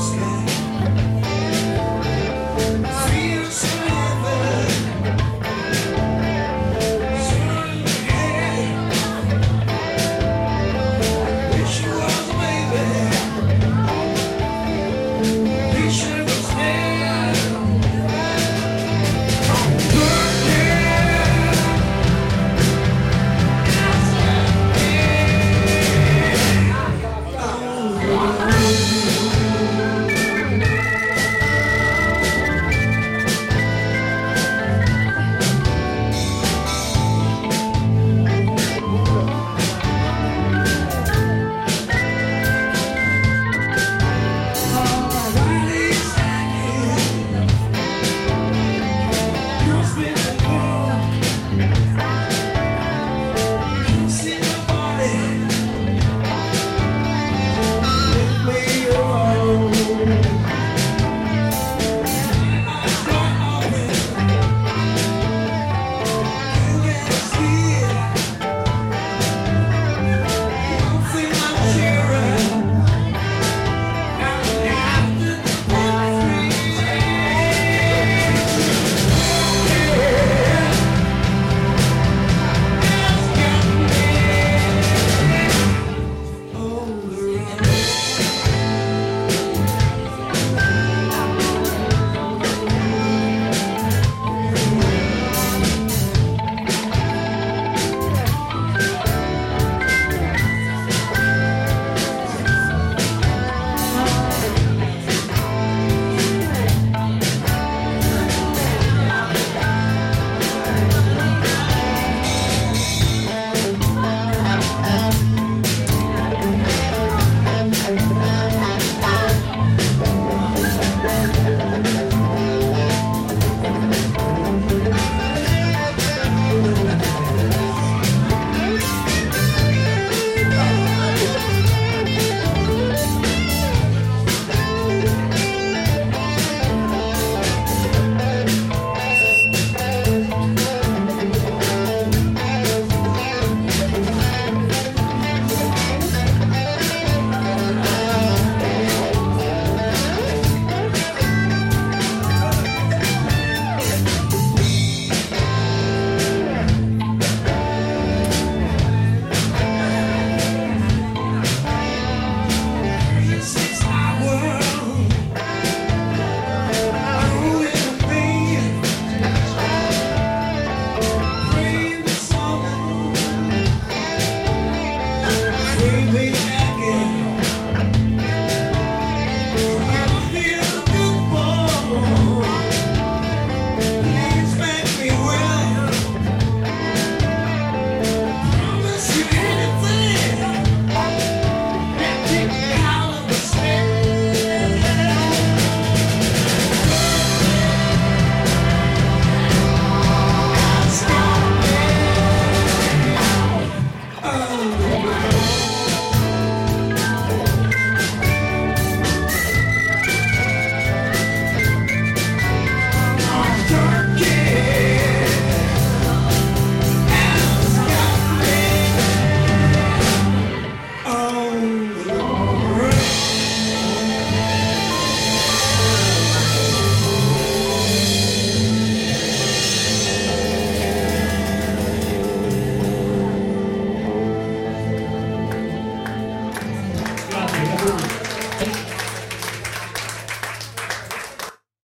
sky.